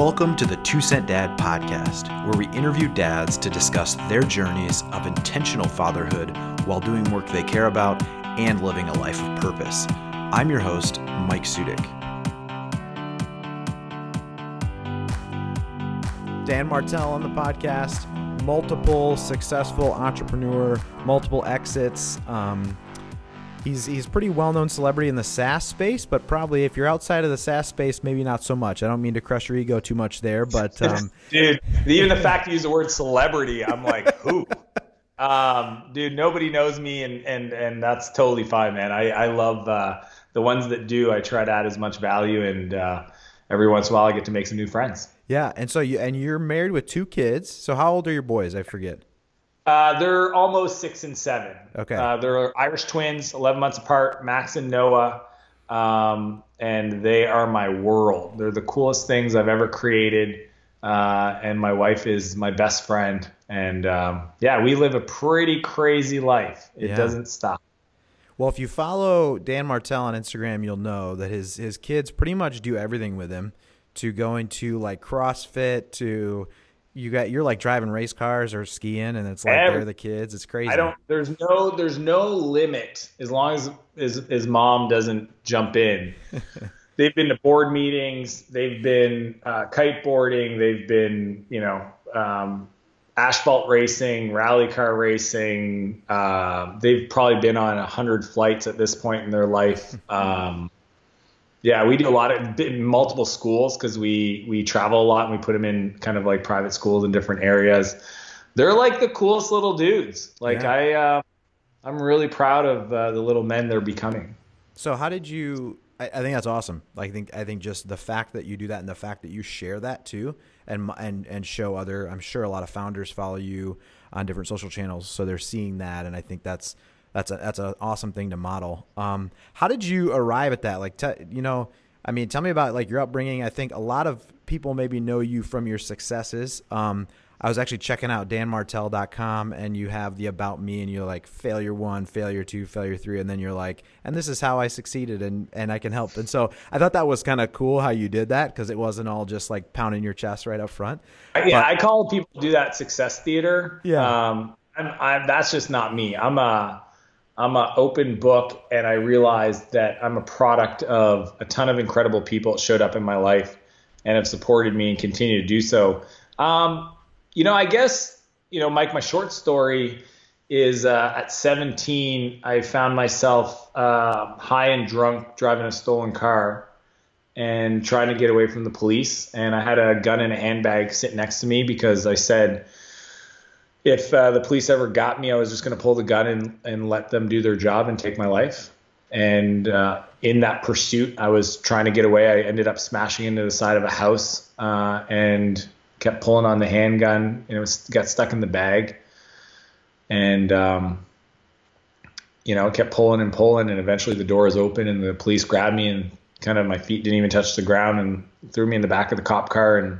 Welcome to the Two Cent Dad podcast, where we interview dads to discuss their journeys of intentional fatherhood while doing work they care about and living a life of purpose. I'm your host, Mike Sudik. Dan Martell on the podcast, multiple successful entrepreneur, multiple exits. Um, he's he's pretty well known celebrity in the SaaS space, but probably if you're outside of the SaaS space, maybe not so much. I don't mean to crush your ego too much there, but um, dude, even the fact you use the word celebrity, I'm like, who? um, dude, nobody knows me, and and and that's totally fine, man. I I love uh, the ones that do. I try to add as much value, and uh, every once in a while, I get to make some new friends. Yeah, and so you and you're married with two kids. So how old are your boys? I forget. Uh, they're almost six and seven. Okay. Uh, they're Irish twins, 11 months apart, Max and Noah. Um, and they are my world. They're the coolest things I've ever created. Uh, and my wife is my best friend. And um, yeah, we live a pretty crazy life. It yeah. doesn't stop. Well, if you follow Dan Martell on Instagram, you'll know that his his kids pretty much do everything with him, to going to like CrossFit to you got you're like driving race cars or skiing and it's like Every, they're the kids. It's crazy. i don't there's no there's no limit as long as his, his mom doesn't jump in. They've been to board meetings they've been uh, kiteboarding they've been you know um, asphalt racing rally car racing uh, they've probably been on a hundred flights at this point in their life. Um, yeah, we do a lot of multiple schools because we we travel a lot and we put them in kind of like private schools in different areas. They're like the coolest little dudes. Like yeah. I, uh, I'm really proud of uh, the little men they're becoming. So how did you? I, I think that's awesome. I think I think just the fact that you do that and the fact that you share that too, and and and show other. I'm sure a lot of founders follow you on different social channels, so they're seeing that, and I think that's that's a that's an awesome thing to model. Um, how did you arrive at that? Like, te, you know, I mean, tell me about like your upbringing. I think a lot of people maybe know you from your successes. Um, I was actually checking out danmartell.com and you have the about me and you're like failure one, failure two, failure three, and then you're like, and this is how I succeeded and, and I can help. And so I thought that was kind of cool how you did that because it wasn't all just like pounding your chest right up front. Yeah, but, I call people do that success theater. Yeah. Um, I'm, I'm, that's just not me. I'm a, I'm an open book, and I realized that I'm a product of a ton of incredible people that showed up in my life and have supported me and continue to do so. Um, you know, I guess, you know, Mike, my short story is uh, at 17, I found myself uh, high and drunk driving a stolen car and trying to get away from the police. And I had a gun in a handbag sitting next to me because I said, if uh, the police ever got me, I was just going to pull the gun and, and let them do their job and take my life. And uh, in that pursuit, I was trying to get away. I ended up smashing into the side of a house uh, and kept pulling on the handgun. And it was got stuck in the bag. And um, you know, kept pulling and pulling, and eventually the door is open, and the police grabbed me, and kind of my feet didn't even touch the ground, and threw me in the back of the cop car, and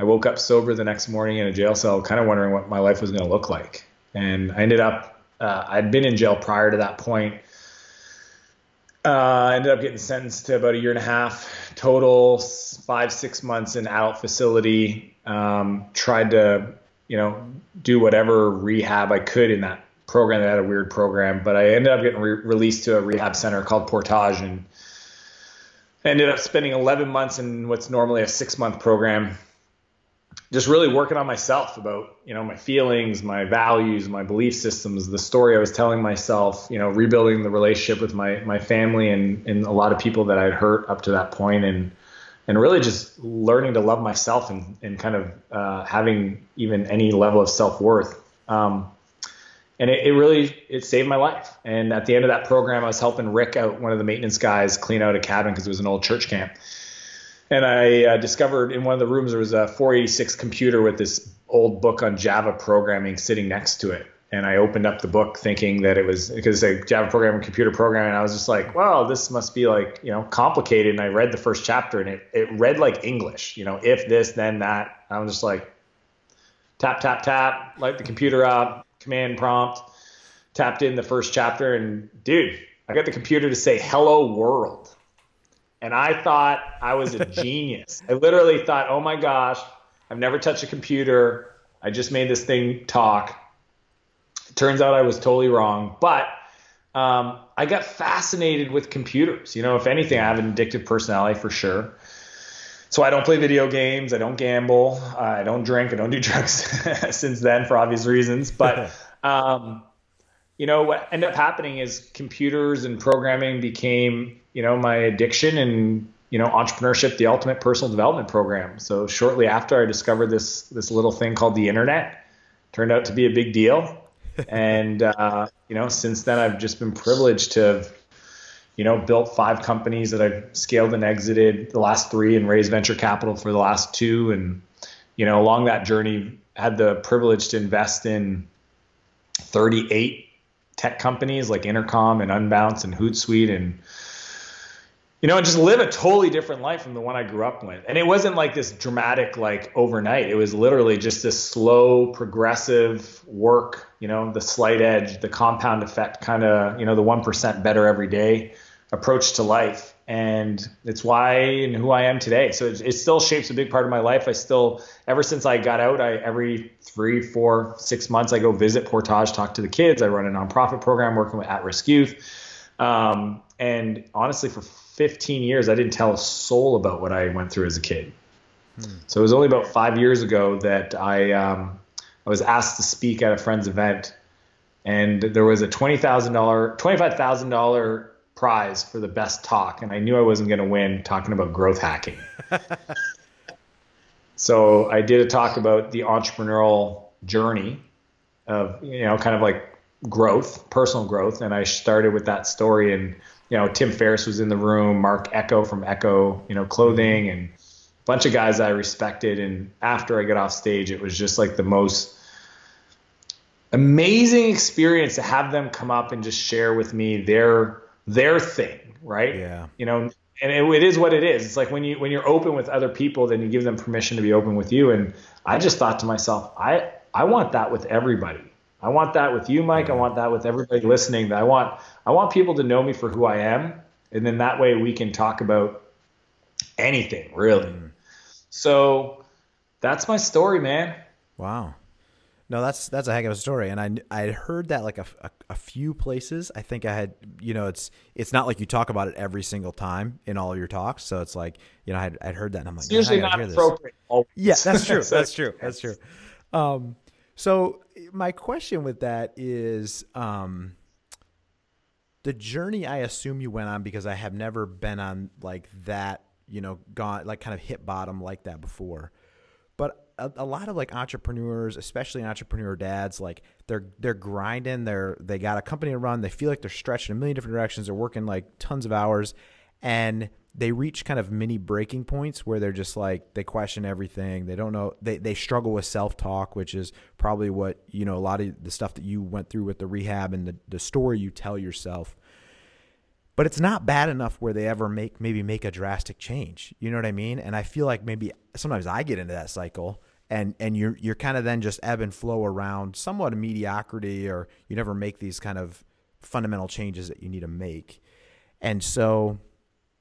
I woke up sober the next morning in a jail cell, kind of wondering what my life was going to look like. And I ended up, uh, I'd been in jail prior to that point. Uh, I ended up getting sentenced to about a year and a half total, five, six months in adult facility. Um, tried to, you know, do whatever rehab I could in that program. They had a weird program, but I ended up getting re- released to a rehab center called Portage and ended up spending 11 months in what's normally a six month program just really working on myself about you know my feelings my values my belief systems the story i was telling myself you know rebuilding the relationship with my my family and and a lot of people that i'd hurt up to that point and and really just learning to love myself and and kind of uh, having even any level of self-worth. Um, and it, it really it saved my life. And at the end of that program i was helping rick out one of the maintenance guys clean out a cabin because it was an old church camp and I uh, discovered in one of the rooms there was a 486 computer with this old book on Java programming sitting next to it. And I opened up the book thinking that it was because it's a Java programming, computer programming. And I was just like, wow, this must be like, you know, complicated. And I read the first chapter and it, it read like English, you know, if this, then that. I was just like, tap, tap, tap, light the computer up, command prompt, tapped in the first chapter. And dude, I got the computer to say hello world And I thought I was a genius. I literally thought, oh my gosh, I've never touched a computer. I just made this thing talk. Turns out I was totally wrong. But um, I got fascinated with computers. You know, if anything, I have an addictive personality for sure. So I don't play video games. I don't gamble. I don't drink. I don't do drugs since then for obvious reasons. But um, you know what ended up happening is computers and programming became you know my addiction and you know entrepreneurship the ultimate personal development program. So shortly after i discovered this this little thing called the internet. Turned out to be a big deal. And uh, you know since then i've just been privileged to have you know built five companies that i've scaled and exited the last three and raised venture capital for the last two. And you know along that journey had the privilege to invest in 38 tech companies like intercom and unbounce and hootsuite and you know, and just live a totally different life from the one I grew up with. And it wasn't like this dramatic, like overnight. It was literally just this slow, progressive work, you know, the slight edge, the compound effect, kind of, you know, the 1% better every day approach to life. And it's why and who I am today. So it, it still shapes a big part of my life. I still, ever since I got out, I every three, four, six months, I go visit Portage, talk to the kids. I run a nonprofit program working with at-risk youth. Um, and honestly, for 15 years, I didn't tell a soul about what I went through as a kid. Hmm. So it was only about five years ago that I um, I was asked to speak at a friend's event, and there was a twenty thousand dollar, twenty five thousand dollar prize for the best talk, and I knew I wasn't going to win talking about growth hacking. so I did a talk about the entrepreneurial journey of you know kind of like growth, personal growth, and I started with that story and you know, Tim Ferriss was in the room, Marc Ecko from Ecko, you know, clothing and a bunch of guys I respected. And after I got off stage, it was just like the most amazing experience to have them come up and just share with me their their thing, right? Yeah. You know, and it, it is what it is. It's like when you when you're open with other people, then you give them permission to be open with you. And I just thought to myself, I I want that with everybody. I want that with you, Mike. I want that with everybody listening. That I want I want people to know me for who I am, and then that way we can talk about anything really. Mm. So that's my story, man. Wow. No, that's that's a heck of a story, and I I heard that like a, a, a, few places. I think I had you know it's it's not like you talk about it every single time in all your talks, so it's like you know I'd, I'd heard that, and I'm like it's usually not appropriate. Yeah, that's true. that's true. That's true. Um, so my question with that is um, the journey I assume you went on because I have never been on like that, you know, gone like kind of hit bottom like that before. But a, a lot of like entrepreneurs, especially entrepreneur dads, like they're they're grinding, they're they got a company to run, they feel like they're stretched in a million different directions, they're working like tons of hours and they reach kind of mini breaking points where they're just like they question everything they don't know they, they struggle with self-talk which is probably what you know a lot of the stuff that you went through with the rehab and the, the story you tell yourself. But it's not bad enough where they ever make maybe make a drastic change you know what i mean? And i feel like maybe sometimes i get into that cycle and and you're you're kind of then just ebb and flow around somewhat mediocrity or you never make these kind of fundamental changes that you need to make and so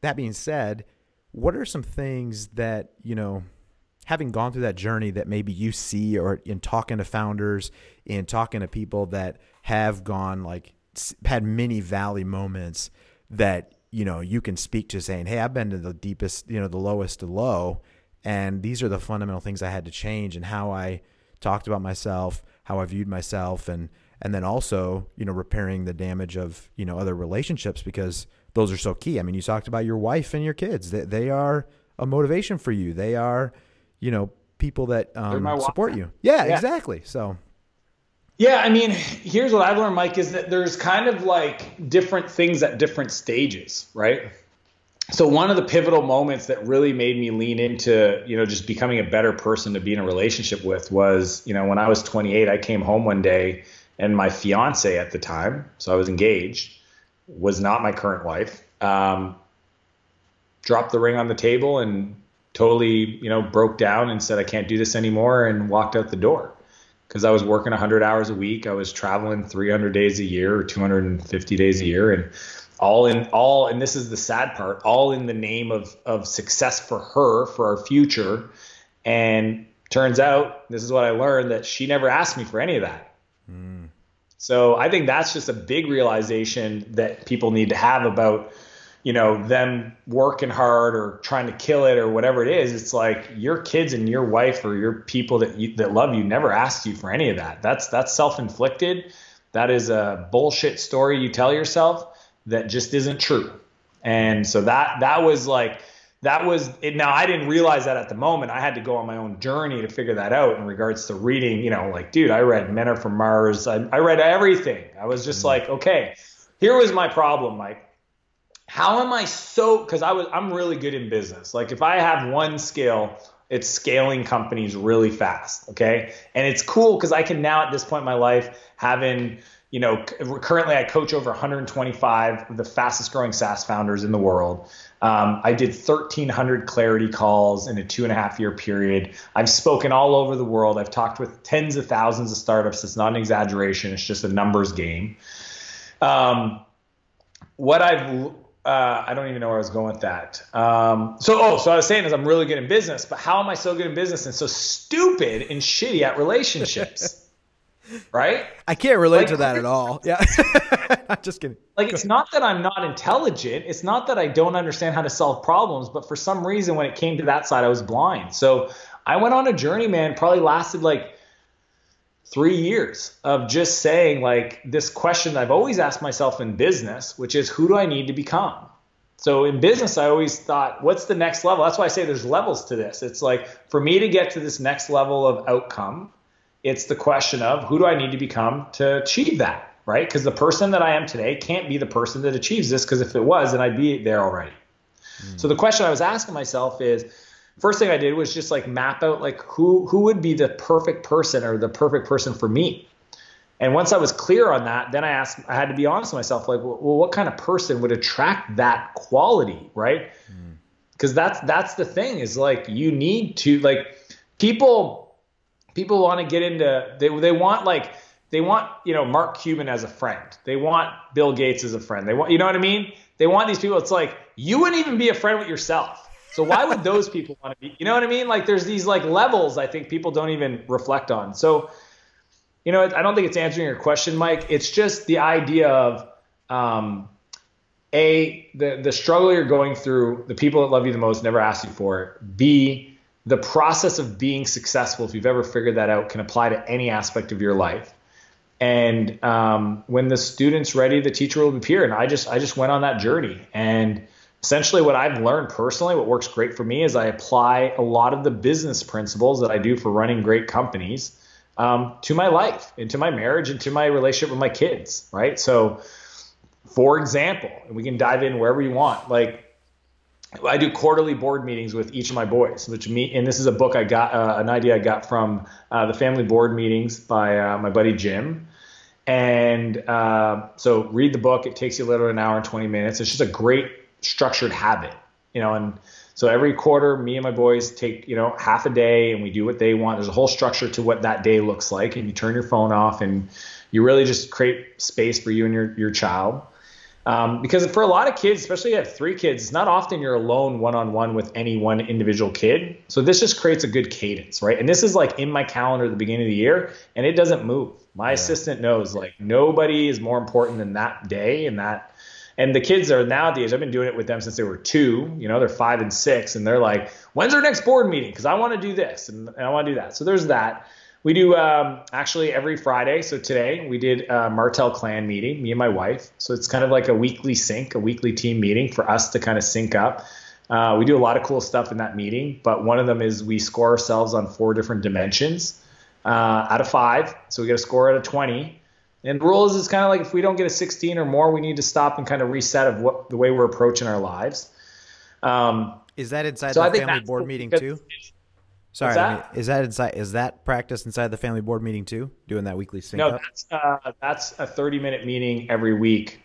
that being said, what are some things that, you know, having gone through that journey that maybe you see or in talking to founders, in talking to people that have gone like had many valley moments that, you know, you can speak to saying, Hey, I've been to the deepest, you know, the lowest to low. And these are the fundamental things I had to change and how I talked about myself, how I viewed myself and, and then also, you know, repairing the damage of, you know, other relationships because those are so key. I mean, you talked about your wife and your kids. They, they are a motivation for you. They are, you know, people that um, support you. Yeah, yeah, exactly. So. Yeah, I mean, here's what I've learned, Mike, is that there's kind of like different things at different stages, right? So one of the pivotal moments that really made me lean into, you know, just becoming a better person to be in a relationship with was, you know, when I was 28, I came home one day and my fiance at the time, so I was engaged, was not my current wife. Um, dropped the ring on the table and totally, you know, broke down and said, I can't do this anymore and walked out the door because I was working 100 hours a week. I was traveling 300 days a year or 250 days a year. And all in all and this is the sad part all in the name of of success for her for our future. And turns out this is what i learned that she never asked me for any of that. Mm. so i think that's just a big realization that people need to have about you know them working hard or trying to kill it or whatever it is. It's like your kids and your wife or your people that you, that love you never asked you for any of that. That's that's self-inflicted. That is a bullshit story you tell yourself that just isn't true. And so that that was like that was it. Now I didn't realize that at the moment. I had to go on my own journey to figure that out in regards to reading. You know, like dude, I read Men Are From Mars. I, I read everything. I was just mm-hmm. like, okay, here was my problem, Mike. How am I so? Because I was I'm really good in business. Like if I have one skill, it's scaling companies really fast. Okay, and it's cool because I can now at this point in my life having you know, currently I coach over 125 of the fastest growing SaaS founders in the world. Um, I did 1,300 clarity calls in a two and a half year period. I've spoken all over the world. I've talked with tens of thousands of startups. It's not an exaggeration. It's just a numbers game. Um, what I've uh, I don't even know where I was going with that. Um, so, oh, so I was saying is I'm really good in business, but how am I so good in business and so stupid and shitty at relationships? right? I can't relate like, to that at all. Yeah. I'm just kidding. Like, it's not that I'm not intelligent. It's not that I don't understand how to solve problems, but for some reason, when it came to that side, I was blind. So I went on a journey, man, probably lasted like three years of just saying, like, this question I've always asked myself in business, which is, who do I need to become? So in business, I always thought, what's the next level? That's why I say there's levels to this. It's like for me to get to this next level of outcome, it's the question of who do I need to become to achieve that, right? Because the person that I am today can't be the person that achieves this, because if it was, then I'd be there already. Mm. So the question I was asking myself is, first thing I did was just like map out like who who would be the perfect person or the perfect person for me. And once I was clear on that, then I asked, I had to be honest with myself, like, well, what kind of person would attract that quality, right? Because mm. that's that's the thing is like you need to like people people want to get into they they want like they want you know Mark Cuban as a friend. They want Bill Gates as a friend. They want you know what I mean? They want these people. It's like you wouldn't even be a friend with yourself. So why would those people want to be? You know what I mean? Like there's these like levels I think people don't even reflect on. So you know I don't think it's answering your question, Mike. It's just the idea of um, a the the struggle you're going through. The people that love you the most never ask you for it. B the process of being successful, if you've ever figured that out, can apply to any aspect of your life. And um, when the student's ready, the teacher will appear. And I just I just went on that journey. And essentially, what I've learned personally, what works great for me, is I apply a lot of the business principles that I do for running great companies um, to my life, into my marriage, and to my relationship with my kids. Right. So, for example, and we can dive in wherever you want, like I do quarterly board meetings with each of my boys, which me and this is a book I got uh, an idea I got from uh, the family board meetings by uh, my buddy Jim. And uh, so read the book. It takes you little an hour and 20 minutes. It's just a great structured habit, you know. And so every quarter, me and my boys take you know half a day, and we do what they want. There's a whole structure to what that day looks like, and you turn your phone off, and you really just create space for you and your your child. Um, because for a lot of kids, especially if you have three kids, it's not often you're alone one on one with any one individual kid. So this just creates a good cadence, right? And this is like in my calendar at the beginning of the year, and it doesn't move. My yeah. assistant knows like nobody is more important than that day and that. And the kids are nowadays, I've been doing it with them since they were two. You know, they're five and six, and they're like, "When's our next board meeting? Because I want to do this and, and I want to do that." So there's that. We do um, actually every Friday. So today we did a Martell clan meeting, me and my wife. So it's kind of like a weekly sync, a weekly team meeting for us to kind of sync up. Uh, we do a lot of cool stuff in that meeting, but one of them is we score ourselves on four different dimensions uh, out of five. So we get a score out of 20. And the rule is it's kind of like if we don't get a 16 or more, we need to stop and kind of reset of what the way we're approaching our lives. Um, is that inside so the family board meeting too? Sorry, I mean, is that inside? Is that practice inside the family board meeting too? Doing that weekly sync No, up? that's uh, that's a thirty minute meeting every week.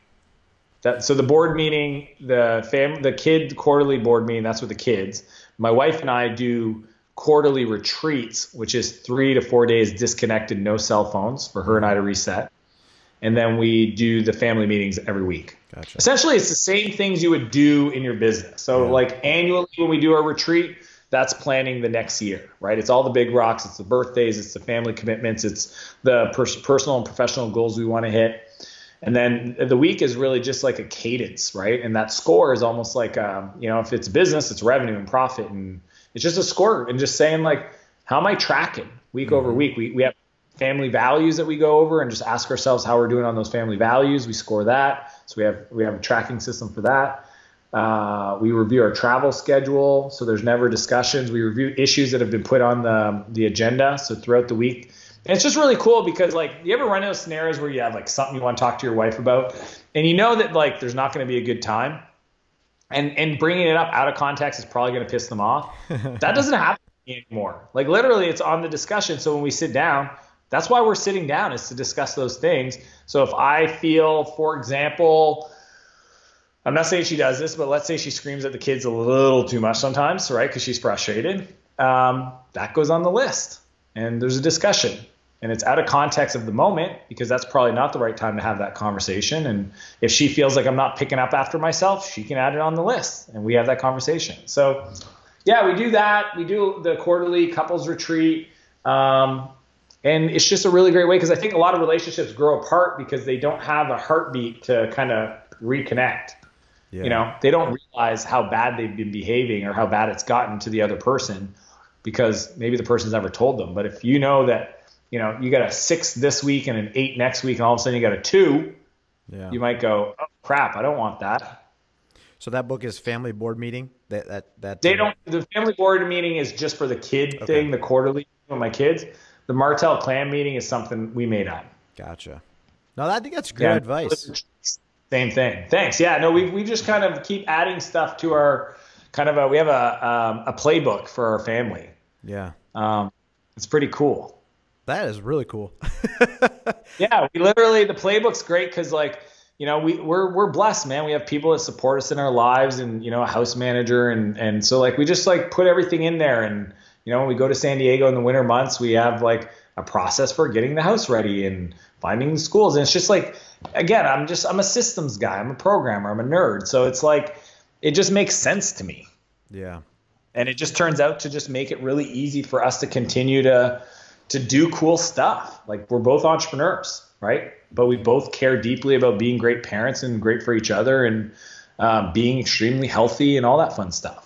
That so the board meeting, the fam, the kid quarterly board meeting. That's with the kids. My wife and I do quarterly retreats, which is three to four days disconnected, no cell phones for her and I to reset. and then we do the family meetings every week. Gotcha. Essentially, it's the same things you would do in your business. So, yeah. like annually when we do our retreat, that's planning the next year, right? It's all the big rocks, it's the birthdays, it's the family commitments, it's the pers- personal and professional goals we want to hit. And then the week is really just like a cadence, right? And that score is almost like, um, you know, if it's business, it's revenue and profit. And it's just a score and just saying, like, how am I tracking week mm-hmm. over week? We, we have family values that we go over and just ask ourselves how we're doing on those family values. We score that. So we have we have a tracking system for that. Uh, we review our travel schedule, so there's never discussions. We review issues that have been put on the the agenda. So throughout the week, and it's just really cool because like you ever run into scenarios where you have like something you want to talk to your wife about, and you know that like there's not going to be a good time, and and bringing it up out of context is probably going to piss them off. that doesn't happen anymore. Like literally, it's on the discussion. So when we sit down, that's why we're sitting down is to discuss those things. So if I feel, for example, I'm not saying she does this, but let's say she screams at the kids a little too much sometimes, right? Because she's frustrated. Um, that goes on the list, and there's a discussion, and it's out of context of the moment because that's probably not the right time to have that conversation. And if she feels like I'm not picking up after myself, she can add it on the list, and we have that conversation. So, yeah, we do that. We do the quarterly couples retreat. Um, and it's just a really great way because I think a lot of relationships grow apart because they don't have a heartbeat to kind of reconnect. Yeah. You know, they don't realize how bad they've been behaving or how bad it's gotten to the other person because maybe the person's never told them. But if you know that, you know, you got a six this week and an eight next week, and all of a sudden you got a two, yeah. you might go, oh, crap, I don't want that. So that book is Family Board Meeting. That that that they don't. The Family Board Meeting is just for the kid okay. thing, the quarterly with my kids the Martell clan meeting is something we made up. Gotcha. No, I think that's good yeah, advice. Same thing. Thanks. Yeah. No, we we just kind of keep adding stuff to our kind of a we have a um, a playbook for our family. Yeah. Um, it's pretty cool. That is really cool. yeah, we literally the playbook's great because like you know we we're we're blessed, man. We have people that support us in our lives, and you know a house manager, and and so like we just like put everything in there and you know, when we go to San Diego in the winter months, we have like a process for getting the house ready and finding schools. And it's just like, again, I'm just, I'm a systems guy. I'm a programmer. I'm a nerd. So it's like, it just makes sense to me. Yeah. And it just turns out to just make it really easy for us to continue to, to do cool stuff. Like we're both entrepreneurs, right? But we both care deeply about being great parents and great for each other and uh, being extremely healthy and all that fun stuff.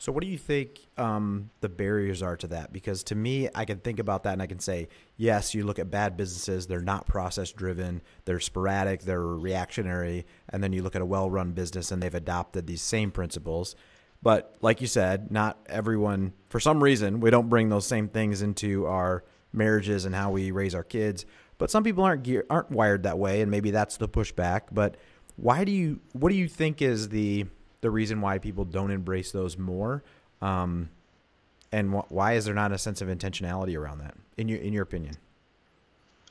So, what do you think um, the barriers are to that? Because to me, I can think about that and I can say, yes, you look at bad businesses, they're not process driven, they're sporadic, they're reactionary. And then you look at a well run business and they've adopted these same principles. But like you said, not everyone, for some reason, we don't bring those same things into our marriages and how we raise our kids. But some people aren't aren't wired that way, and maybe that's the pushback. But why do you? What do you think is the the reason why people don't embrace those more? Um, and wh- why is there not a sense of intentionality around that, in your in your opinion?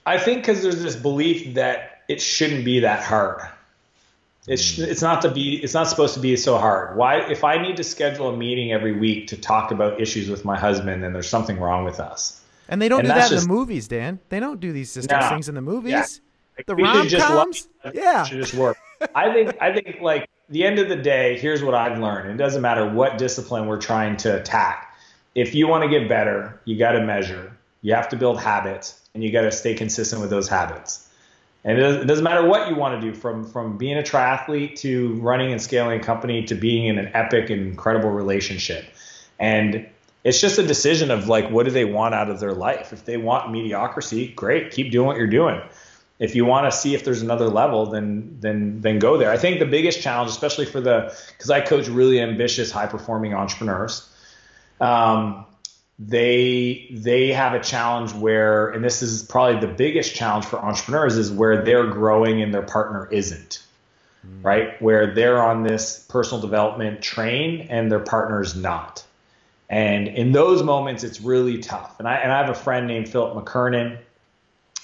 I think because there's this belief that it shouldn't be that hard. It's mm. it's not to be it's not supposed to be so hard. Why if I need to schedule a meeting every week to talk about issues with my husband, then there's something wrong with us. And they don't and do that just, in the movies, Dan. They don't do these no, things in the movies. Yeah. The rom coms, yeah, should just work. I think I think like the end of the day, here's what I've learned. It doesn't matter what discipline we're trying to attack. If you want to get better, you got to measure. You have to build habits, and you got to stay consistent with those habits. And it doesn't matter what you want to do, from from being a triathlete to running and scaling a company to being in an epic and incredible relationship. And it's just a decision of like, what do they want out of their life? If they want mediocrity, great, keep doing what you're doing if you want to see if there's another level, then then then go there. I think the biggest challenge, especially for the because I coach really ambitious, high performing entrepreneurs, um, they they have a challenge where, and this is probably the biggest challenge for entrepreneurs, is where they're growing and their partner isn't. Mm. Right, where they're on this personal development train and their partner's not. And in those moments, it's really tough. And I and I have a friend named Philip McKernan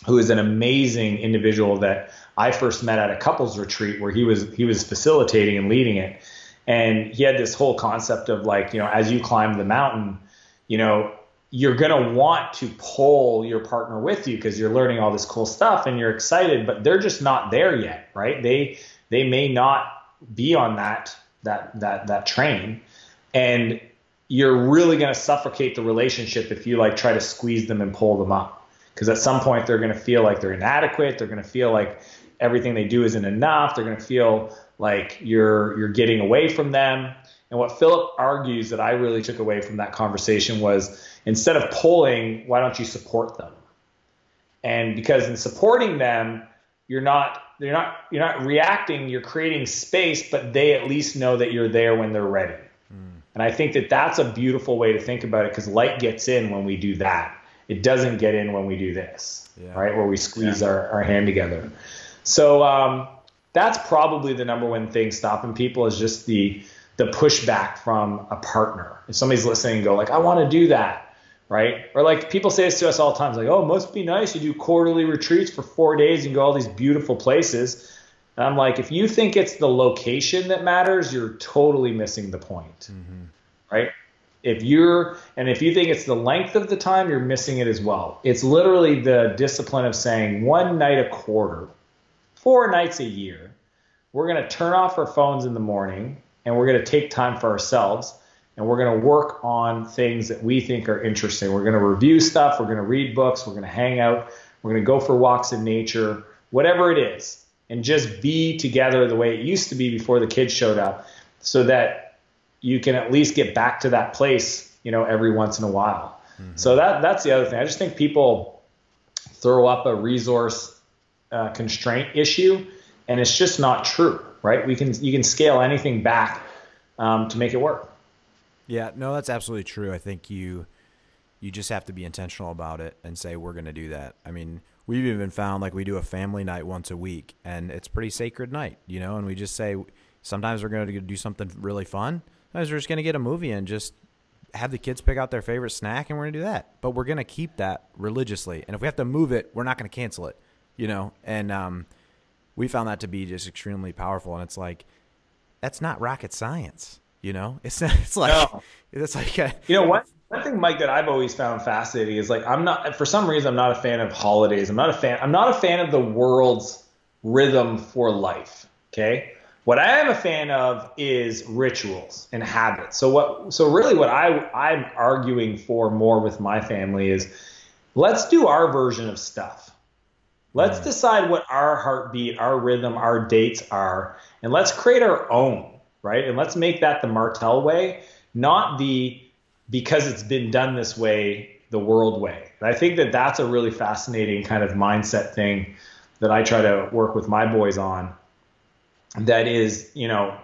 who is an amazing individual that I first met at a couples retreat where he was he was facilitating and leading it. And he had this whole concept of like, you know, as you climb the mountain, you know, you're going to want to pull your partner with you because you're learning all this cool stuff and you're excited, but they're just not there yet, right? They they may not be on that that that that train, and you're really going to suffocate the relationship if you like try to squeeze them and pull them up because at some point they're going to feel like they're inadequate. They're going to feel like everything they do isn't enough. They're going to feel like you're you're getting away from them. And what Philip argues that I really took away from that conversation was instead of pulling, why don't you support them? And because in supporting them, you're not you're not you're not reacting, you're creating space, but they at least know that you're there when they're ready. Mm. And I think that that's a beautiful way to think about it because light gets in when we do that. It doesn't get in when we do this, yeah. right? Where we squeeze yeah. our, our hand together. So um, that's probably the number one thing stopping people is just the the pushback from a partner. If somebody's listening and go like, I want to do that, right? Or like people say this to us all the time, like, oh, it must be nice. You do quarterly retreats for four days and go all these beautiful places. And I'm like, if you think it's the location that matters, you're totally missing the point, mm-hmm. right? If you're, and if you think it's the length of the time, you're missing it as well. It's literally the discipline of saying one night a quarter, four nights a year, we're going to turn off our phones in the morning and we're going to take time for ourselves and we're going to work on things that we think are interesting. We're going to review stuff, we're going to read books, we're going to hang out, we're going to go for walks in nature, whatever it is, and just be together the way it used to be before the kids showed up so that you can at least get back to that place, you know, every once in a while. Mm-hmm. So that that's the other thing. I just think people throw up a resource uh, constraint issue and it's just not true right? We can you can scale anything back um, to make it work. Yeah, no, that's absolutely true. I think you you just have to be intentional about it and say we're going to do that. I mean, we've even found like we do a family night once a week, and it's pretty sacred night, you know. And we just say sometimes we're going to do something really fun. Sometimes we're just going to get a movie and just have the kids pick out their favorite snack, and we're going to do that. But we're going to keep that religiously, and if we have to move it, we're not going to cancel it, you know. And um, we found that to be just extremely powerful. And it's like, that's not rocket science, you know? It's not, it's like, no. it's like, a, you know what? One thing, Mike, that I've always found fascinating is like, I'm not, for some reason, I'm not a fan of holidays. I'm not a fan, I'm not a fan of the world's rhythm for life. Okay. What I am a fan of is rituals and habits. So what, so really what I, I'm arguing for more with my family is let's do our version of stuff Let's mm. decide what our heartbeat, our rhythm, our dates are, and let's create our own, right? And let's make that the Martell way, not the because it's been done this way, the world way. And I think that that's a really fascinating kind of mindset thing that I try to work with my boys on. That is, you know,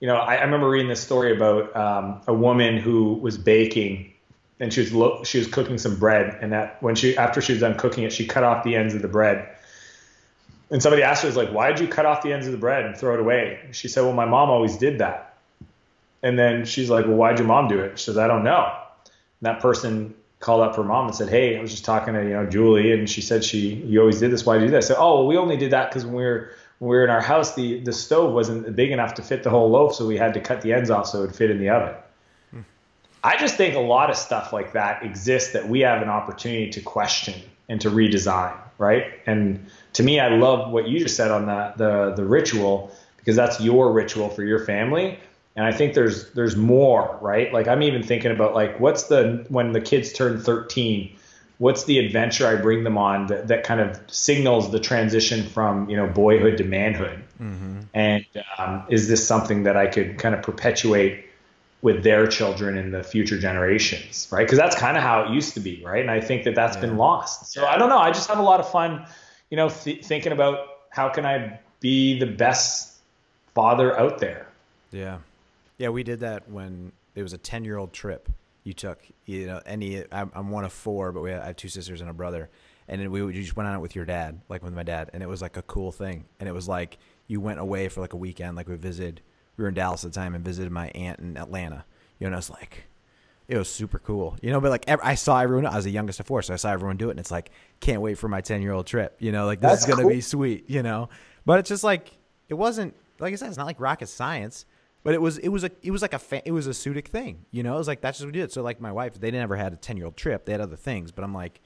you know, I, I remember reading this story about um, a woman who was baking and she was lo- she was cooking some bread, and that when she after she was done cooking it, she cut off the ends of the bread. And somebody asked her, "Was like, why did you cut off the ends of the bread and throw it away?" She said, "Well, my mom always did that." And then she's like, "Well, why'd your mom do it?" She says, "I don't know." And that person called up her mom and said, "Hey, I was just talking to you know Julie, and she said she you always did this. Why do you do that?" I said, "Oh, well, we only did that because when we were when we were in our house, the the stove wasn't big enough to fit the whole loaf, so we had to cut the ends off so it would fit in the oven." Hmm. I just think a lot of stuff like that exists that we have an opportunity to question and to redesign, right? And to me, I love what you just said on the the, the ritual because that's your ritual for your family. And I think there's there's more, right? Like I'm even thinking about like what's the when the kids turn 13, what's the adventure I bring them on that, that kind of signals the transition from you know boyhood to manhood? Mm-hmm. And um, is this something that I could kind of perpetuate with their children in the future generations, right? Because that's kind of how it used to be, right? And I think that that's yeah. been lost. So I don't know. I just have a lot of fun, you know, th- thinking about how can I be the best father out there. Yeah, yeah. We did that when it was a ten-year-old trip. You took, you know, any. I'm, I'm one of four, but we have, I have two sisters and a brother, and then we you just went on it with your dad, like with my dad, and it was like a cool thing. And it was like you went away for like a weekend, like we visited we were in Dallas at the time and visited my aunt in Atlanta. You know, and I was like, it was super cool. You know, but like I saw everyone. I was the youngest of four, so I saw everyone do it, and it's like, can't wait for my ten year old trip. You know, like this That's is gonna cool. be sweet. You know, but it's just like it wasn't. Like I said, it's not like rocket science, But it was it was a it was like a fa- it was a Sudic thing, you know. It was like that's just what we did. So like my wife, they never had a ten year old trip. They had other things, but I'm like,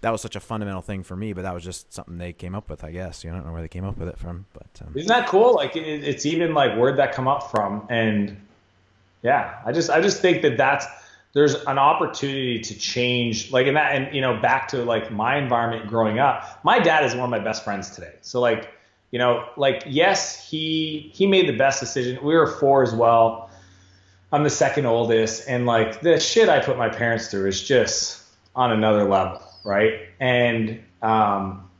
that was such a fundamental thing for me. But that was just something they came up with, I guess. You know, I don't know where they came up with it from, but um, isn't that cool? Like it, it's even like where'd that come up from? And yeah, I just I just think that that's there's an opportunity to change like in that and you know back to like my environment growing up my dad is one of my best friends today so like you know like yes he he made the best decision we were four as well i'm the second oldest and like the shit i put my parents through is just on another level right and um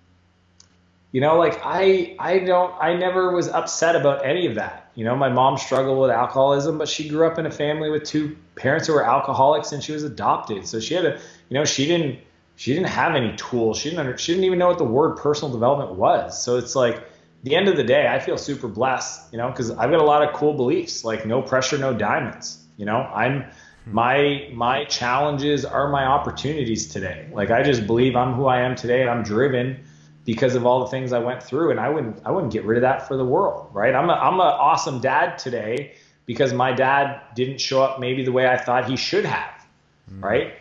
you know like i i don't i never was upset about any of that you know, my mom struggled with alcoholism, but she grew up in a family with two parents who were alcoholics, and she was adopted. So she had a, you know, she didn't she didn't have any tools. She didn't under, she didn't even know what the word personal development was. So it's like the end of the day, I feel super blessed, you know, because I've got a lot of cool beliefs, like no pressure, no diamonds. You know, I'm my my challenges are my opportunities today. Like I just believe I'm who I am today, and I'm driven because of all the things I went through, and I wouldn't I wouldn't get rid of that for the world, right? I'm a, I'm an awesome dad today because my dad didn't show up maybe the way I thought he should have, mm. right?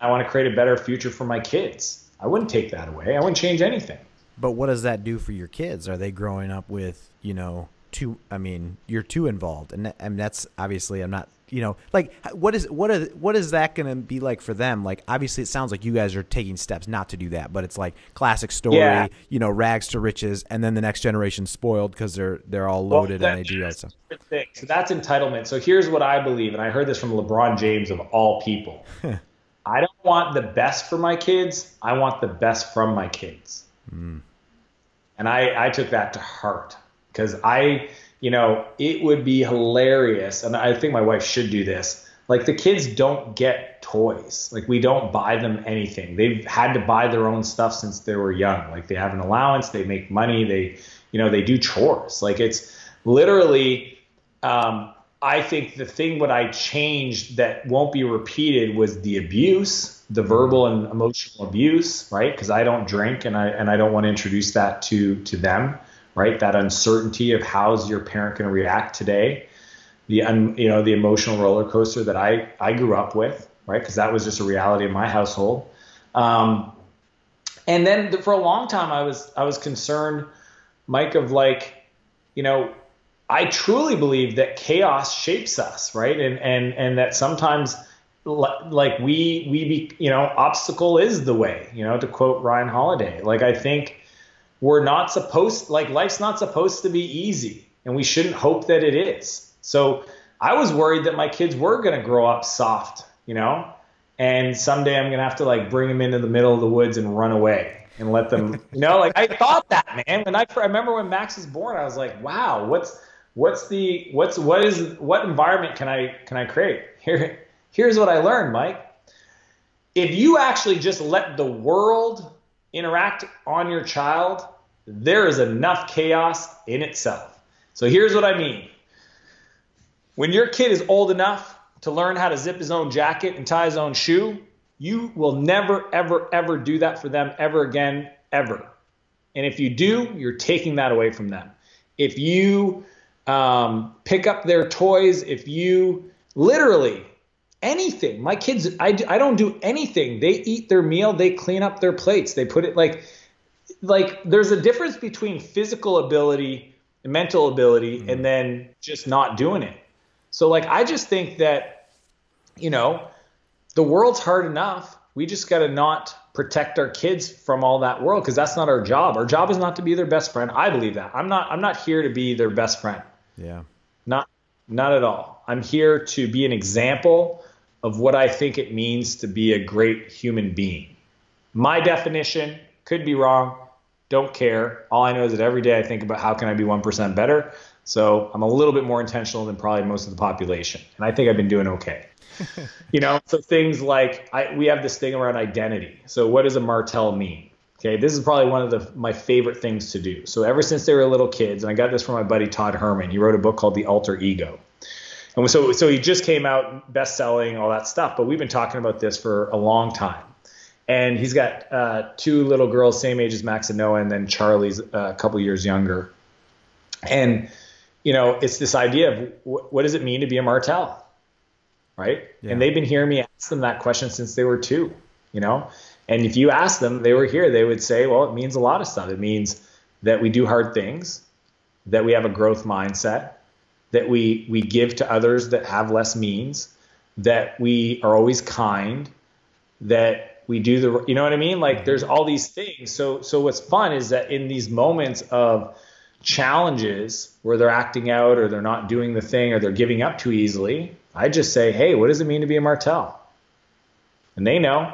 I want to create a better future for my kids. I wouldn't take that away. I wouldn't change anything. But what does that do for your kids? Are they growing up with you know too? I mean, you're too involved, and, and that's obviously I'm not you know like what is what is what is that going to be like for them like obviously it sounds like you guys are taking steps not to do that but it's like classic story yeah. you know rags to riches and then the next generation spoiled because they're they're all loaded well, and they do that stuff so that's entitlement so here's what i believe and i heard this from lebron james of all people i don't want the best for my kids i want the best from my kids mm. And i i took that to heart because i you know, it would be hilarious. And I think my wife should do this. Like the kids don't get toys. Like we don't buy them anything. They've had to buy their own stuff since they were young. Like they have an allowance, they make money, they, you know, they do chores. Like it's literally, um, I think the thing what I changed that won't be repeated was the abuse, the verbal and emotional abuse, right? Because I don't drink and I and I don't want to introduce that to to them right? That uncertainty of how's your parent going to react today, the un, you know the emotional roller coaster that I I grew up with, right? Because that was just a reality in my household. Um, and then for a long time, I was I was concerned, Mike, of like, you know, I truly believe that chaos shapes us, right? And and and that sometimes like we we be you know obstacle is the way you know to quote Ryan Holiday. Like I think we're not supposed like life's not supposed to be easy and we shouldn't hope that it is. So i was worried that my kids were going to grow up soft you know? And someday i'm going to have to like bring them into the middle of the woods and run away and let them you know? Like i thought that man. When I, I remember when max was born i was like wow what's what's the what's what is what environment can i can i create here here's what i learned mike if you actually just let the world interact on your child, there is enough chaos in itself. So here's what I mean. When your kid is old enough to learn how to zip his own jacket and tie his own shoe, you will never, ever, ever do that for them ever again, ever. And if you do, you're taking that away from them. If you um, pick up their toys, if you literally anything. My kids, I, I don't do anything. They eat their meal, they clean up their plates, they put it like, like there's a difference between physical ability and mental ability mm. and then just not doing it. So like I just think that, you know, the world's hard enough. We just got to not protect our kids from all that world because that's not our job. Our job is not to be their best friend. I believe that. I'm not I'm not here to be their best friend. Yeah. Not not at all. I'm here to be an example of what I think it means to be a great human being. My definition could be wrong. Don't care. All I know is that every day I think about how can I be 1% better. So I'm a little bit more intentional than probably most of the population. And I think I've been doing okay. you know, so things like I, we have this thing around identity. So what does a Martell mean? Okay, this is probably one of the, my favorite things to do. So ever since they were little kids, and I got this from my buddy Todd Herman. He wrote a book called The Alter Ego. And so, so he just came out best selling, all that stuff. But we've been talking about this for a long time. And he's got uh, two little girls, same age as Max and Noah, and then Charlie's uh, a couple years younger. And you know, it's this idea of wh- what does it mean to be a Martell, right? Yeah. And they've been hearing me ask them that question since they were two, you know. And if you ask them, they were here, they would say, well, it means a lot of stuff. It means that we do hard things, that we have a growth mindset, that we we give to others that have less means, that we are always kind, that we do the you know what I mean? Like there's all these things. So so what's fun is that in these moments of challenges where they're acting out or they're not doing the thing or they're giving up too easily, I just say, "Hey, what does it mean to be a Martell?" And they know,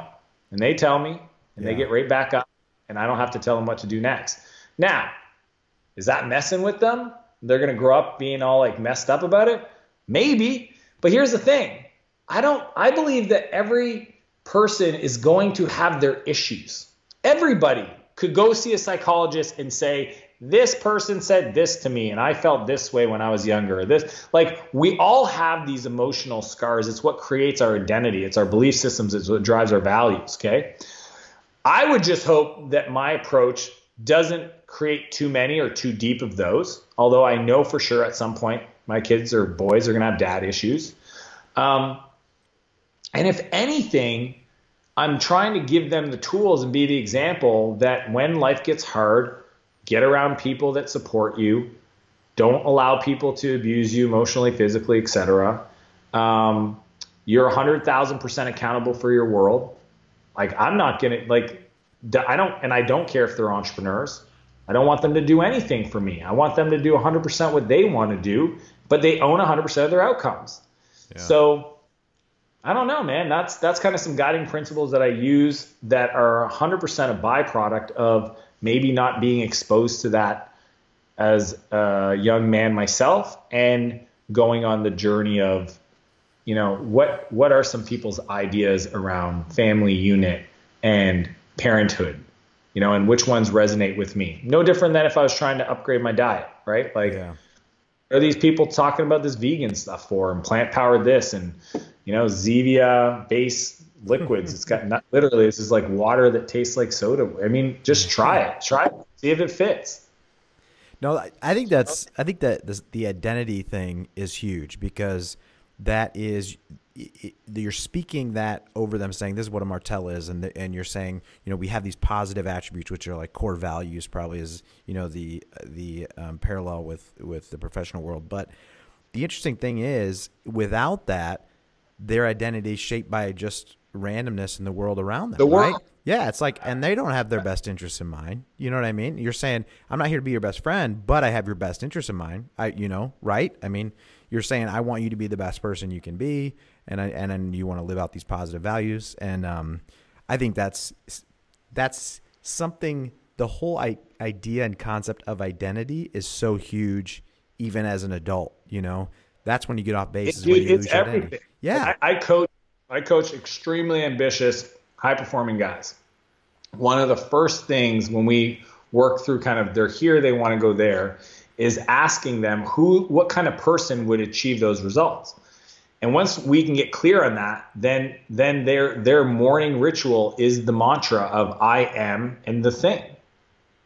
and they tell me, and yeah. they get right back up, and I don't have to tell them what to do next. Now, is that messing with them? They're going to grow up being all like messed up about it? Maybe. But here's the thing. I don't I believe that every person is going to have their issues. Everybody could go see a psychologist and say, this person said this to me and I felt this way when I was younger. This like we all have these emotional scars. It's what creates our identity. It's our belief systems. It's what drives our values. Okay. I would just hope that my approach doesn't create too many or too deep of those. Although I know for sure at some point my kids or boys are going to have dad issues. Um, and if anything, I'm trying to give them the tools and be the example that when life gets hard, get around people that support you. Don't allow people to abuse you emotionally, physically, etc. Um, you're 100,000% accountable for your world. Like I'm not going to like I don't and I don't care if they're entrepreneurs. I don't want them to do anything for me. I want them to do 100% what they want to do, but they own 100% of their outcomes. Yeah. So I don't know, man. That's that's kind of some guiding principles that I use that are 100% a byproduct of maybe not being exposed to that as a young man myself and going on the journey of you know what what are some people's ideas around family unit and parenthood you know, and which ones resonate with me. No different than if I was trying to upgrade my diet, right? Like, yeah. are these people talking about this vegan stuff for and plant powered this and, you know, Zevia base liquids? it's got not literally, this is like water that tastes like soda. I mean, just try it, try it, see if it fits. No, I think that's, I think that this, the identity thing is huge because that is you're speaking that over them saying this is what a Martell is and the, and you're saying you know we have these positive attributes which are like core values probably is you know the the um, parallel with with the professional world but the interesting thing is without that their identity is shaped by just randomness in the world around them the world. right yeah it's like and they don't have their best interests in mind you know what i mean you're saying i'm not here to be your best friend but i have your best interests in mind i you know right i mean you're saying I want you to be the best person you can be, and I, and then you want to live out these positive values, and um, I think that's that's something. The whole idea and concept of identity is so huge, even as an adult. You know, that's when you get off base. It, dude, it's everything. Identity. Yeah, I, I coach. I coach extremely ambitious, high performing guys. One of the first things when we work through kind of they're here, they want to go there is asking them who what kind of person would achieve those results and once we can get clear on that then then their their morning ritual is the mantra of i am and the thing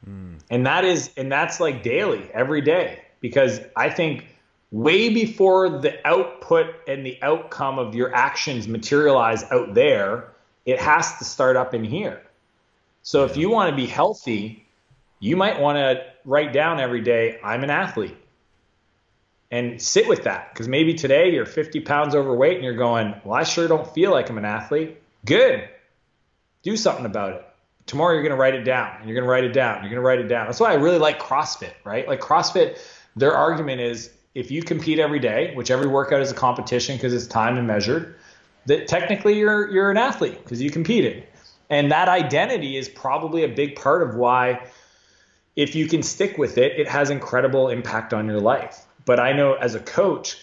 mm. and that is and that's like daily every day because i think way before the output and the outcome of your actions materialize out there it has to start up in here so if you want to be healthy you might want to write down every day, I'm an athlete. And sit with that because maybe today you're 50 pounds overweight and you're going, Well, I sure don't feel like I'm an athlete. Good. Do something about it. Tomorrow you're going to write it down and you're going to write it down. You're going to write it down. That's why I really like CrossFit, right? Like CrossFit, their argument is if you compete every day, which every workout is a competition because it's timed and measured, that technically you're you're an athlete because you competed. And that identity is probably a big part of why if you can stick with it, it has incredible impact on your life. But I know as a coach,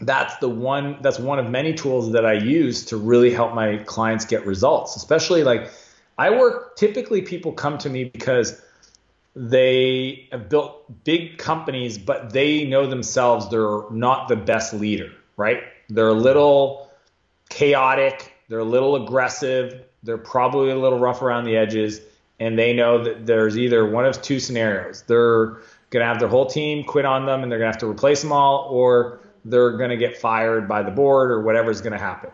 that's the one that's one of many tools that I use to really help my clients get results. Especially like I work typically people come to me because they have built big companies, but they know themselves they're not the best leader, right? They're a little chaotic, they're a little aggressive, they're probably a little rough around the edges and they know that there's either one of two scenarios. They're going to have their whole team quit on them and they're going to have to replace them all, or they're going to get fired by the board or whatever's going to happen.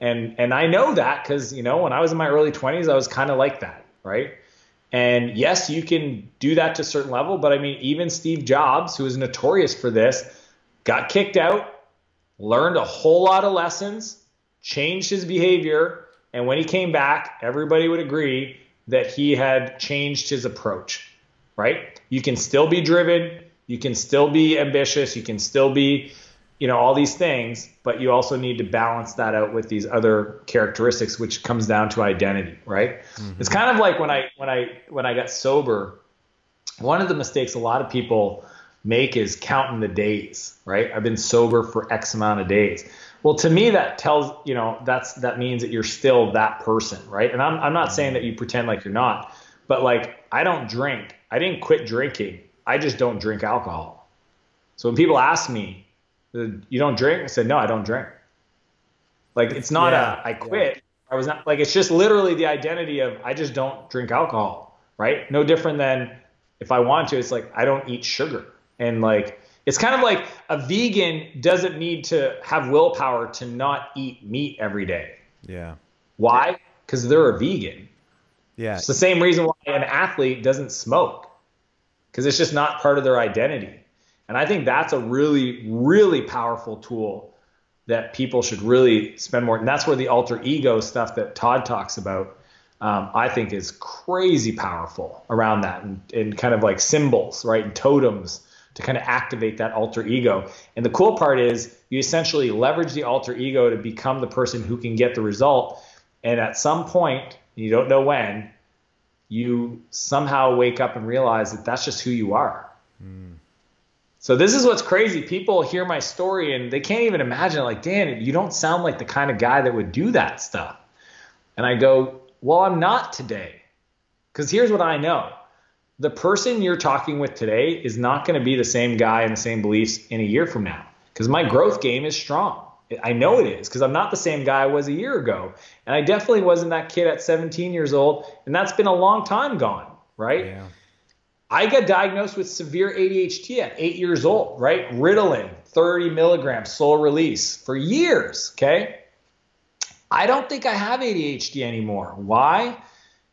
And and I know that because you know when I was in my early 20s, I was kind of like that, right? And yes, you can do that to a certain level, but I mean, even Steve Jobs, who is notorious for this, got kicked out, learned a whole lot of lessons, changed his behavior, and when he came back, everybody would agree that he had changed his approach, right? You can still be driven, you can still be ambitious, you can still be, you know, all these things, but you also need to balance that out with these other characteristics, which comes down to identity, right? Mm-hmm. It's kind of like when I when I when I got sober, one of the mistakes a lot of people make is counting the days, right? I've been sober for X amount of days. Well, to me, that tells you know that's that means that you're still that person, right? And I'm I'm not saying that you pretend like you're not, but like I don't drink. I didn't quit drinking. I just don't drink alcohol. So when people ask me, "You don't drink?" I said, "No, I don't drink." Like it's not yeah, a I quit. Yeah. I was not like it's just literally the identity of I just don't drink alcohol, right? No different than if I want to. It's like I don't eat sugar, and like it's kind of like a vegan doesn't need to have willpower to not eat meat every day. Yeah. Why? Because they're a vegan. Yeah. It's the same reason why an athlete doesn't smoke, because it's just not part of their identity. And I think that's a really, really powerful tool that people should really spend more. And that's where the alter ego stuff that Todd talks about, um, I think, is crazy powerful around that and, and kind of like symbols, right? And totems to kind of activate that alter ego. And the cool part is you essentially leverage the alter ego to become the person who can get the result. And at some point, you don't know when, you somehow wake up and realize that that's just who you are. Mm. So this is what's crazy. People hear my story and they can't even imagine like, Dan, you don't sound like the kind of guy that would do that stuff. And I go, well, I'm not today. Because here's what I know the person you're talking with today is not going to be the same guy and the same beliefs in a year from now because my growth game is strong. I know it is because I'm not the same guy I was a year ago. And I definitely wasn't that kid at 17 years old. And that's been a long time gone, right? Yeah. I got diagnosed with severe ADHD at eight years old, right? Ritalin, 30 milligrams, slow release for years, okay? I don't think I have ADHD anymore. Why?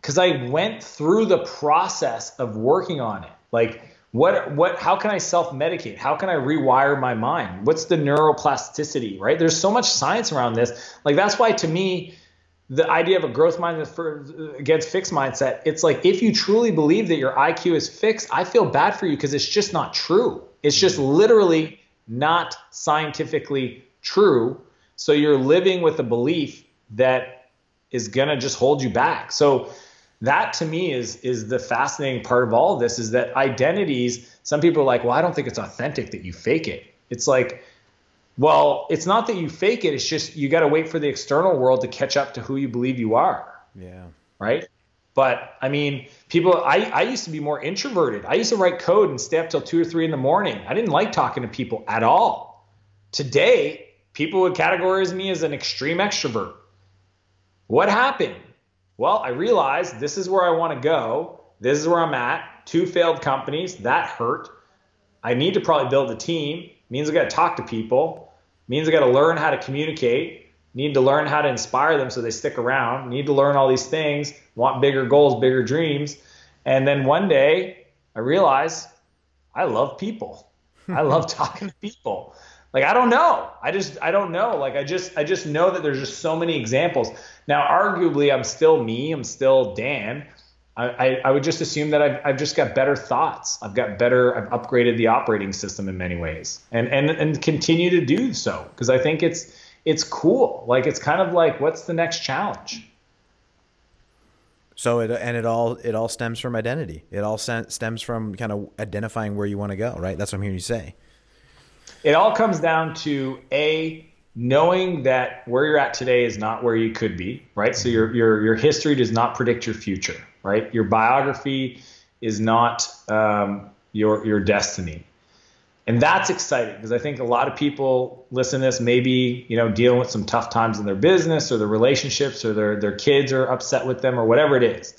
because I went through the process of working on it. Like, what, what, how can I self medicate? How can I rewire my mind? What's the neuroplasticity, right? There's so much science around this. Like, that's why to me, the idea of a growth mindset against fixed mindset, it's like if you truly believe that your IQ is fixed, I feel bad for you because it's just not true. It's just literally not scientifically true. So you're living with a belief that is going to just hold you back. So that to me is is the fascinating part of all of this is that identities some people are like well i don't think it's authentic that you fake it it's like well it's not that you fake it it's just you got to wait for the external world to catch up to who you believe you are yeah right but i mean people i, I used to be more introverted i used to write code and stay up till two or three in the morning i didn't like talking to people at all today people would categorize me as an extreme extrovert what happened well, I realized this is where I want to go. This is where I'm at. Two failed companies. That hurt. I need to probably build a team. Means I got to talk to people. Means I got to learn how to communicate. Need to learn how to inspire them so they stick around. Need to learn all these things. Want bigger goals, bigger dreams. And then one day I realize I love people. I love talking to people. Like I don't know. I just I don't know. Like I just I just know that there's just so many examples. Now, arguably, I'm still me. I'm still Dan. I, I, would just assume that I've, I've just got better thoughts. I've got better. I've upgraded the operating system in many ways, and and and continue to do so because I think it's it's cool. Like it's kind of like what's the next challenge? So it and it all it all stems from identity. It all stems from kind of identifying where you want to go, right? That's what I'm hearing you say it all comes down to a knowing that where you're at today is not where you could be, right? So your your your history does not predict your future, right? Your biography is not um, your your destiny, and that's exciting because I think a lot of people listen to this maybe you know dealing with some tough times in their business or their relationships or their their kids are upset with them or whatever it is,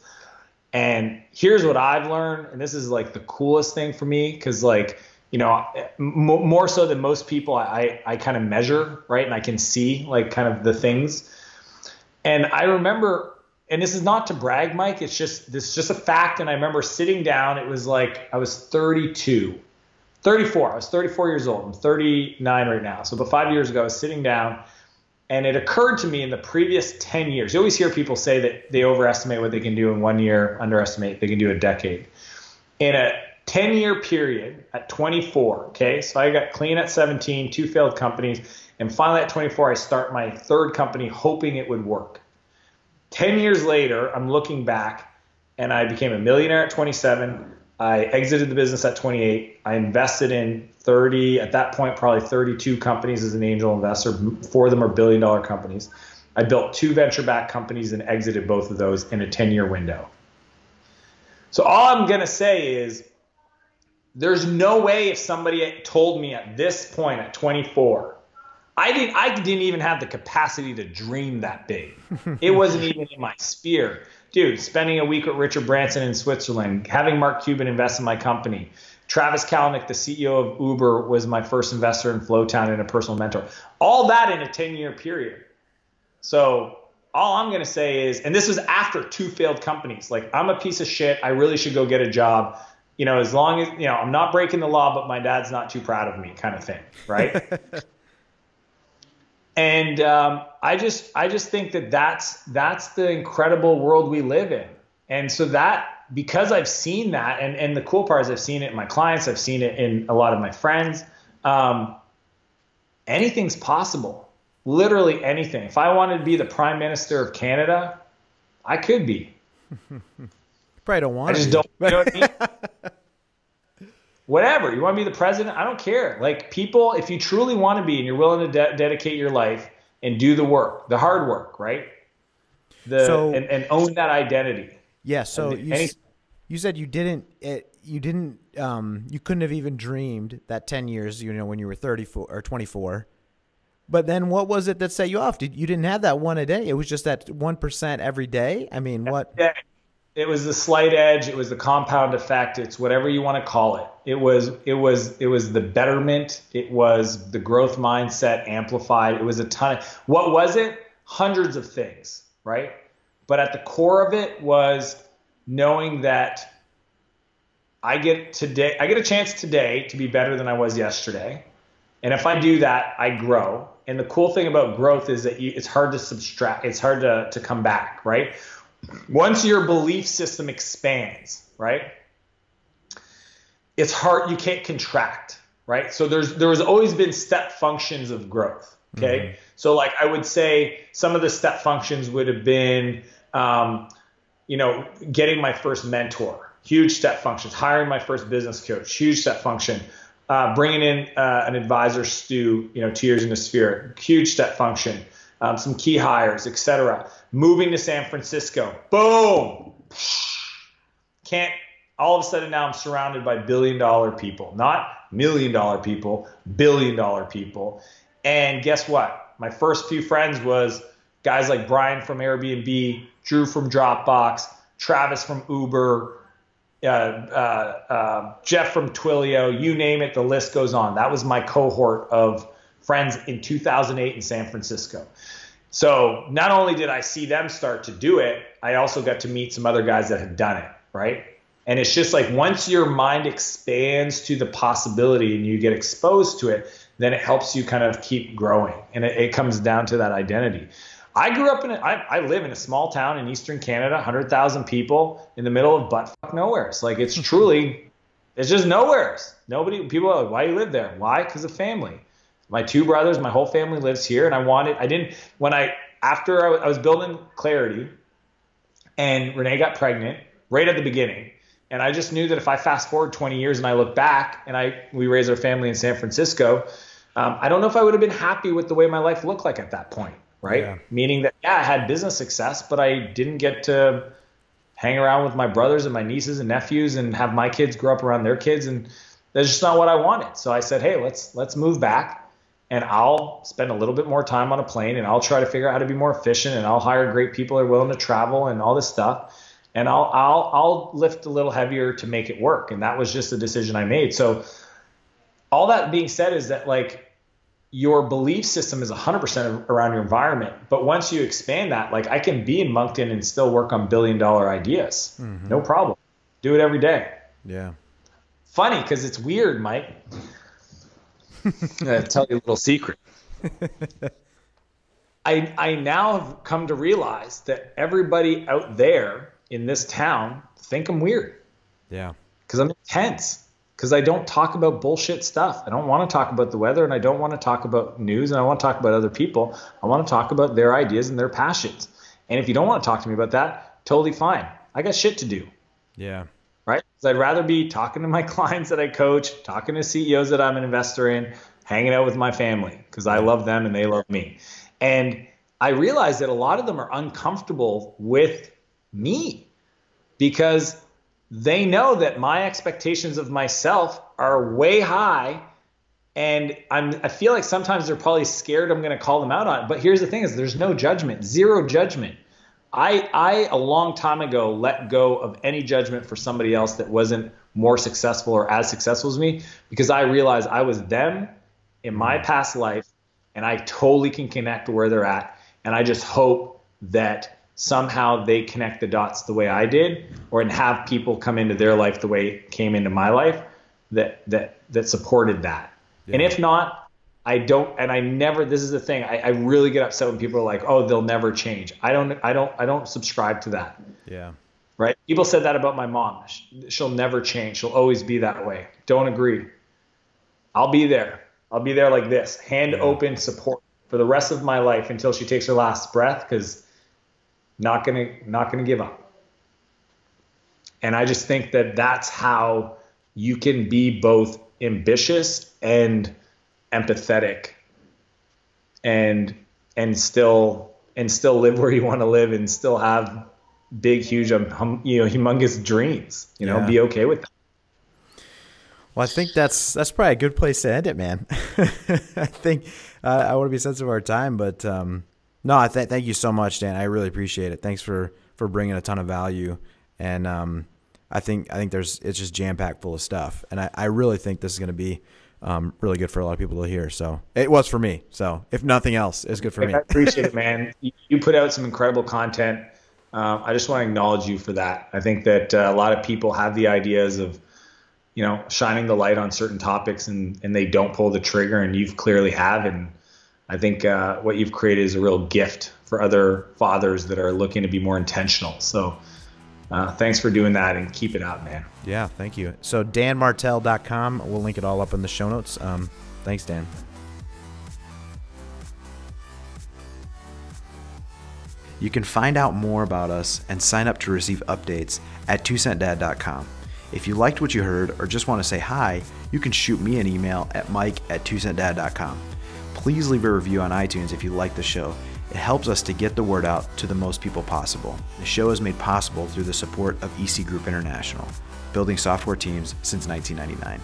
And here's what I've learned, and this is like the coolest thing for me because like you know more so than most people, I I kind of measure right, and I can see like kind of the things. And I remember and this is not to brag, Mike. It's just this is just a fact. And I remember sitting down. It was like I was 32, 34. I was 34 years old. I'm 39 right now. So about five years ago, I was sitting down, and it occurred to me in the previous 10 years. You always hear people say that they overestimate what they can do in one year, underestimate they can do a decade. In a 10 year period at 24, okay, so I got clean at 17, two failed companies, and finally at 24, I start my third company hoping it would work. 10 years later, I'm looking back and I became a millionaire at 27. I exited the business at 28. I invested in 30, at that point, probably 32 companies as an angel investor. Four of them are billion dollar companies. I built two venture backed companies and exited both of those in a 10 year window. So, all I'm going to say is there's no way if somebody told me at this point at 24 I didn't I didn't even have the capacity to dream that big. It wasn't even in my sphere. Dude, spending a week with Richard Branson in Switzerland, having Mark Cuban invest in my company. Travis Kalanick, the CEO of Uber, was my first investor in Flowtown and a personal mentor. All that in a 10-year period. So all I'm going to say is, and this was after two failed companies. Like I'm a piece of shit. I really should go get a job. You know, as long as you know, I'm not breaking the law, but my dad's not too proud of me, kind of thing, right? and um, I just I just think that that's that's the incredible world we live in, and so that because I've seen that, and and the cool part is I've seen it in my clients, I've seen it in a lot of my friends. Um, anything's possible, literally anything. If I wanted to be the prime minister of Canada, I could be. Probably don't want I just to. don't. You know what I mean? whatever. You want to be the president? I don't care. Like people if you truly want to be and you're willing to de- dedicate your life and do the work the hard work right? The so, and, and own that identity. Yeah so you, any, you said you didn't it, you didn't um, you couldn't have even dreamed that 10 years you know when you were 34 or 24 but then what was it that set you off? Did, you didn't have that one a day. It was just that 1% every day? I mean what it was the slight edge. It was the compound effect. It's whatever you want to call it. It was it was it was the betterment. It was the growth mindset amplified. It was a ton of what was it hundreds of things right? But at the core of it was knowing that i get today i get a chance today to be better than i was yesterday. And if i do that i grow. And the cool thing about growth is that you, it's hard to subtract it's hard to, to come back right once your belief system expands, right? It's hard. You can't contract, right? So there's there has always been step functions of growth. Okay, mm-hmm. so like I would say some of the step functions would have been, um, you know, getting my first mentor, huge step functions. Hiring my first business coach, huge step function. Uh, bringing in uh, an advisor, Stu, you know, two years in the sphere, huge step function um, some key hires, etc. Moving to San Francisco, boom. Can't all of a sudden now I'm surrounded by billion dollar people, not million dollar people, billion dollar people. And guess what? My first few friends was guys like Brian from Airbnb, Drew from Dropbox, Travis from Uber, uh, uh, uh, Jeff from Twilio, you name it, the list goes on. That was my cohort of friends in 2008 in San Francisco. So not only did I see them start to do it, I also got to meet some other guys that had done it, right? And it's just like once your mind expands to the possibility and you get exposed to it, then it helps you kind of keep growing. And it, it comes down to that identity. I grew up in, a, I, I live in a small town in Eastern Canada, 100,000 people in the middle of butt fuck nowhere. It's like, it's truly, it's just nowheres. Nobody, people are like, why do you live there? Why? Because of family my two brothers, my whole family lives here, and I wanted. I didn't when I after I was building Clarity, and Renee got pregnant right at the beginning, and I just knew that if I fast forward 20 years and I look back and I we raised our family in San Francisco, um, I don't know if I would have been happy with the way my life looked like at that point, right? Yeah. Meaning that yeah, I had business success, but I didn't get to hang around with my brothers and my nieces and nephews and have my kids grow up around their kids and that's just not what I wanted. So I said, hey, let's let's move back and I'll spend a little bit more time on a plane and I'll try to figure out how to be more efficient and I'll hire great people that are willing to travel and all this stuff. and I'll I'll I'll lift a little heavier to make it work. And that was just a decision I made. So all that being said is that like your belief system is 100% around your environment. But once you expand that, like I can be in Moncton and still work on billion dollar ideas. Mm-hmm. No problem. Do it every day. Yeah. Funny because it's weird, Mike. I tell you a little secret. I, I now have come to realize that everybody out there in this town think I'm weird. Yeah. Because I'm intense because I don't talk about bullshit stuff. I don't want to talk about the weather and I don't want to talk about news and I want to talk about other people. I want to talk about their ideas and their passions. And if you don't want to talk to me about that, totally fine. I got shit to do. Yeah. Right? Because I'd rather be talking to my clients that I coach, talking to CEOs that I'm an investor in, hanging out with my family because I love them and they love me. And I realized that a lot of them are uncomfortable with me because they know that my expectations of myself are way high and I'm I feel like sometimes they're probably scared I'm going to call them out on it. But here's the thing is there's no judgment, zero judgment. I I a long time ago let go of any judgment for somebody else that wasn't more successful or as successful as me because I realized I was them in my mm-hmm. past life and I totally can connect to where they're at and I just hope that somehow they connect the dots the way I did, or and have people come into their life the way it came into my life that that that supported that. Yeah. And if not, I don't and I never this is the thing, I, I really get upset when people are like, oh, they'll never change. I don't I don't I don't subscribe to that. Yeah. Right? People said that about my mom. She'll never change. She'll always be that way. Don't agree. I'll be there. I'll be there like this, hand yeah. open support for the rest of my life until she takes her last breath because not gonna not gonna give up. And I just think that that's how you can be both ambitious and empathetic and and still and still live where you want to live and still have big huge um, hum, you know humongous dreams you know yeah. be okay with that well i think that's that's probably a good place to end it man i think uh, i want to be sensitive of our time but um no, I th- thank you so much, Dan. I really appreciate it. Thanks for for bringing a ton of value, and um, I think I think there's it's just jam packed full of stuff, and I, I really think this is going to be um, really good for a lot of people to hear. So it was for me. So if nothing else, it's good for me. I appreciate it, man. You put out some incredible content. Um, I just want to acknowledge you for that. I think that uh, a lot of people have the ideas of, you know, shining the light on certain topics and and they don't pull the trigger, and you've clearly have, and I think uh, what you've created is a real gift for other fathers that are looking to be more intentional. So uh, thanks for doing that and keep it up, man. Yeah, thank you. So danmartell.com. We'll link it all up in the show notes. Um, thanks, Dan. You can find out more about us and sign up to receive updates at twocentdad.com. If you liked what you heard or just want to say hi, you can shoot me an email at mike at twocentdad.com please leave a review on iTunes if you like the show. It helps us to get the word out to the most people possible. The show is made possible through the support of EC Group International, building software teams since 1999.